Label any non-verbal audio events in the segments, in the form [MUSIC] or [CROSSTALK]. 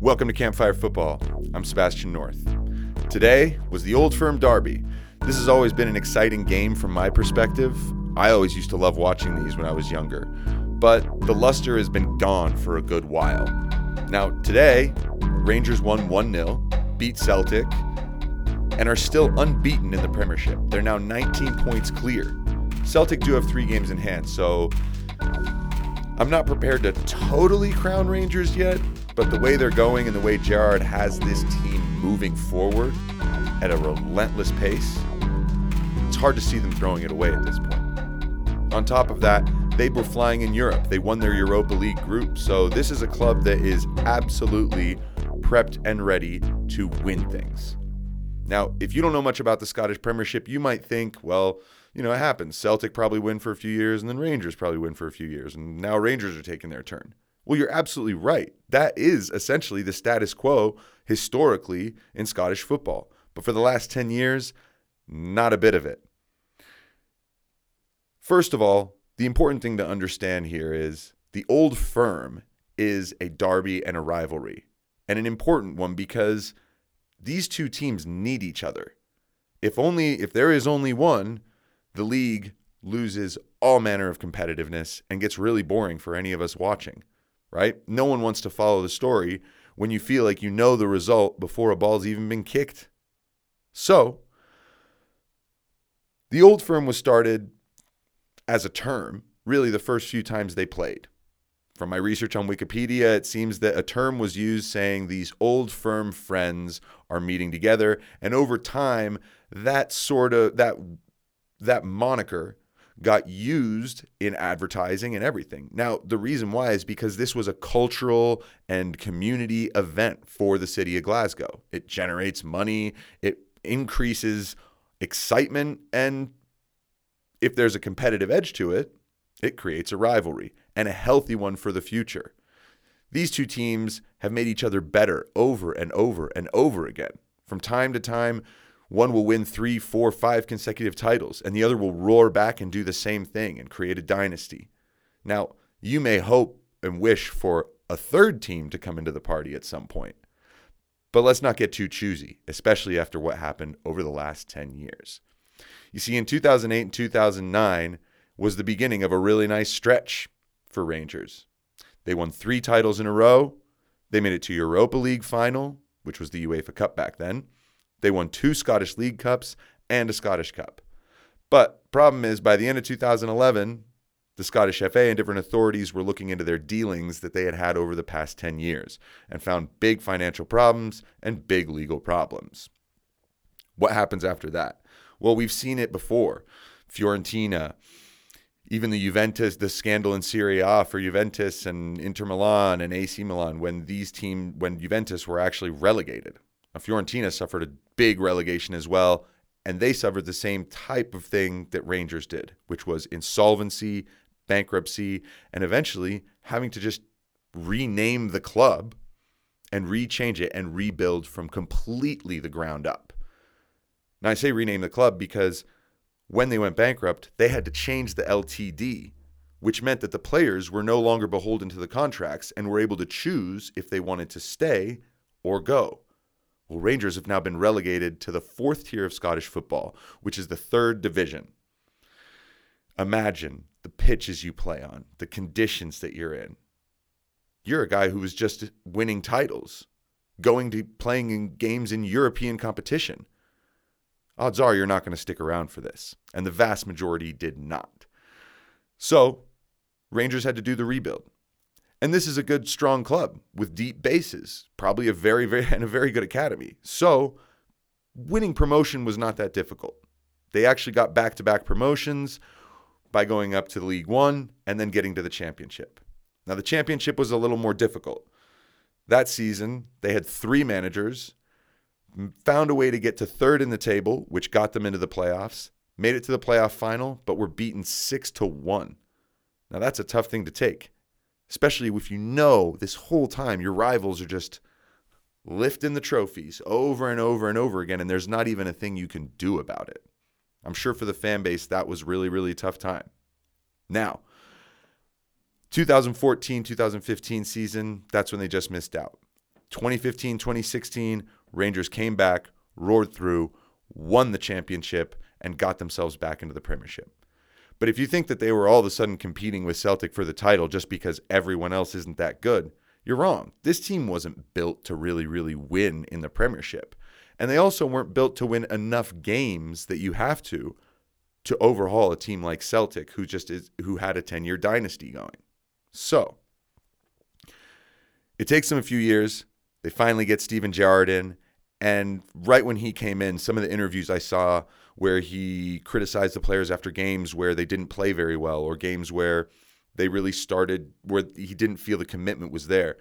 Welcome to Campfire Football. I'm Sebastian North. Today was the Old Firm Derby. This has always been an exciting game from my perspective. I always used to love watching these when I was younger, but the luster has been gone for a good while. Now, today, Rangers won 1 0, beat Celtic, and are still unbeaten in the Premiership. They're now 19 points clear. Celtic do have three games in hand, so I'm not prepared to totally crown Rangers yet, but the way they're going and the way Gerrard has this team moving forward at a relentless pace, it's hard to see them throwing it away at this point. On top of that, they were flying in Europe. They won their Europa League group. So this is a club that is absolutely prepped and ready to win things. Now, if you don't know much about the Scottish Premiership, you might think, well, you know, it happens. Celtic probably win for a few years, and then Rangers probably win for a few years, and now Rangers are taking their turn. Well, you're absolutely right. That is essentially the status quo historically in Scottish football. But for the last 10 years, not a bit of it. First of all, the important thing to understand here is the old firm is a derby and a rivalry, and an important one because these two teams need each other. If only if there is only one, the league loses all manner of competitiveness and gets really boring for any of us watching, right? No one wants to follow the story when you feel like you know the result before a ball's even been kicked. So, the old firm was started as a term, really the first few times they played. From my research on Wikipedia, it seems that a term was used saying these old firm friends are meeting together, and over time, that sort of that that moniker got used in advertising and everything. Now, the reason why is because this was a cultural and community event for the city of Glasgow. It generates money, it increases excitement, and if there's a competitive edge to it, it creates a rivalry and a healthy one for the future. These two teams have made each other better over and over and over again. From time to time, one will win three, four, five consecutive titles, and the other will roar back and do the same thing and create a dynasty. Now, you may hope and wish for a third team to come into the party at some point. But let's not get too choosy, especially after what happened over the last 10 years. You see, in 2008 and 2009 was the beginning of a really nice stretch for Rangers. They won three titles in a row. They made it to Europa League final, which was the UEFA Cup back then. They won two Scottish League Cups and a Scottish Cup. But problem is, by the end of 2011, the Scottish FA and different authorities were looking into their dealings that they had had over the past 10 years and found big financial problems and big legal problems. What happens after that? Well, we've seen it before. Fiorentina, even the Juventus, the scandal in Serie A for Juventus and Inter Milan and AC Milan when these team when Juventus were actually relegated. Fiorentina suffered a big relegation as well, and they suffered the same type of thing that Rangers did, which was insolvency, bankruptcy, and eventually having to just rename the club and rechange it and rebuild from completely the ground up. Now, I say rename the club because when they went bankrupt, they had to change the LTD, which meant that the players were no longer beholden to the contracts and were able to choose if they wanted to stay or go. Well, Rangers have now been relegated to the fourth tier of Scottish football, which is the third division. Imagine the pitches you play on, the conditions that you're in. You're a guy who was just winning titles, going to playing in games in European competition odds are you're not going to stick around for this. And the vast majority did not. So, Rangers had to do the rebuild. And this is a good, strong club with deep bases, probably a very, very, [LAUGHS] and a very good academy. So, winning promotion was not that difficult. They actually got back to back promotions by going up to League One and then getting to the championship. Now, the championship was a little more difficult. That season, they had three managers found a way to get to third in the table, which got them into the playoffs, made it to the playoff final, but were beaten six to one. Now that's a tough thing to take, especially if you know this whole time your rivals are just lifting the trophies over and over and over again, and there's not even a thing you can do about it. I'm sure for the fan base, that was really, really tough time. Now, 2014 2015 season, that's when they just missed out. 2015, 2016, Rangers came back, roared through, won the championship, and got themselves back into the Premiership. But if you think that they were all of a sudden competing with Celtic for the title just because everyone else isn't that good, you're wrong. This team wasn't built to really, really win in the Premiership. And they also weren't built to win enough games that you have to to overhaul a team like Celtic who just is who had a 10-year dynasty going. So, it takes them a few years. They finally get Steven Gerrard in, and right when he came in, some of the interviews I saw where he criticized the players after games where they didn't play very well or games where they really started where he didn't feel the commitment was there.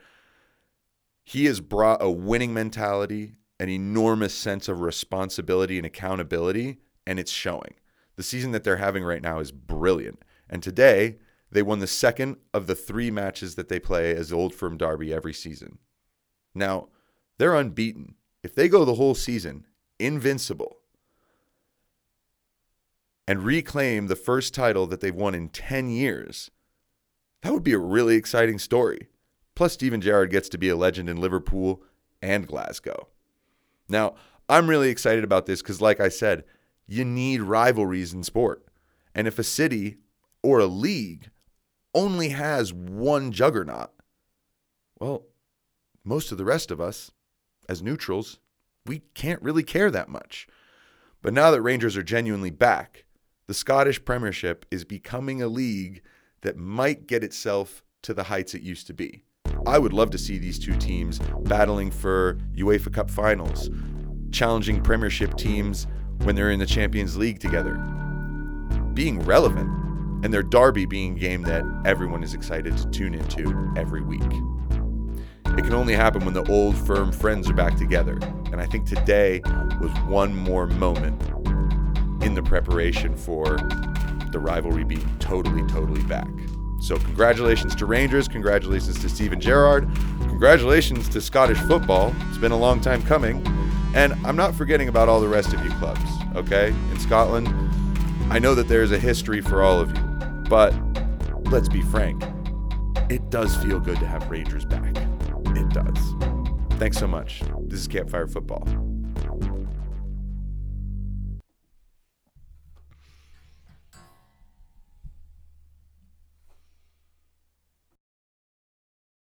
He has brought a winning mentality, an enormous sense of responsibility and accountability, and it's showing. The season that they're having right now is brilliant. And today, they won the second of the three matches that they play as Old Firm Derby every season. Now, they're unbeaten. If they go the whole season invincible and reclaim the first title that they've won in 10 years, that would be a really exciting story. Plus, Steven Gerrard gets to be a legend in Liverpool and Glasgow. Now, I'm really excited about this because, like I said, you need rivalries in sport. And if a city or a league only has one juggernaut, well, most of the rest of us, as neutrals, we can't really care that much. But now that Rangers are genuinely back, the Scottish Premiership is becoming a league that might get itself to the heights it used to be. I would love to see these two teams battling for UEFA Cup finals, challenging Premiership teams when they're in the Champions League together, being relevant, and their derby being a game that everyone is excited to tune into every week. It can only happen when the old firm friends are back together, and I think today was one more moment in the preparation for the rivalry being totally, totally back. So, congratulations to Rangers. Congratulations to Steven Gerrard. Congratulations to Scottish football. It's been a long time coming. And I'm not forgetting about all the rest of you clubs, okay? In Scotland, I know that there's a history for all of you. But let's be frank, it does feel good to have Rangers back. Does. Thanks so much. This is Campfire Football.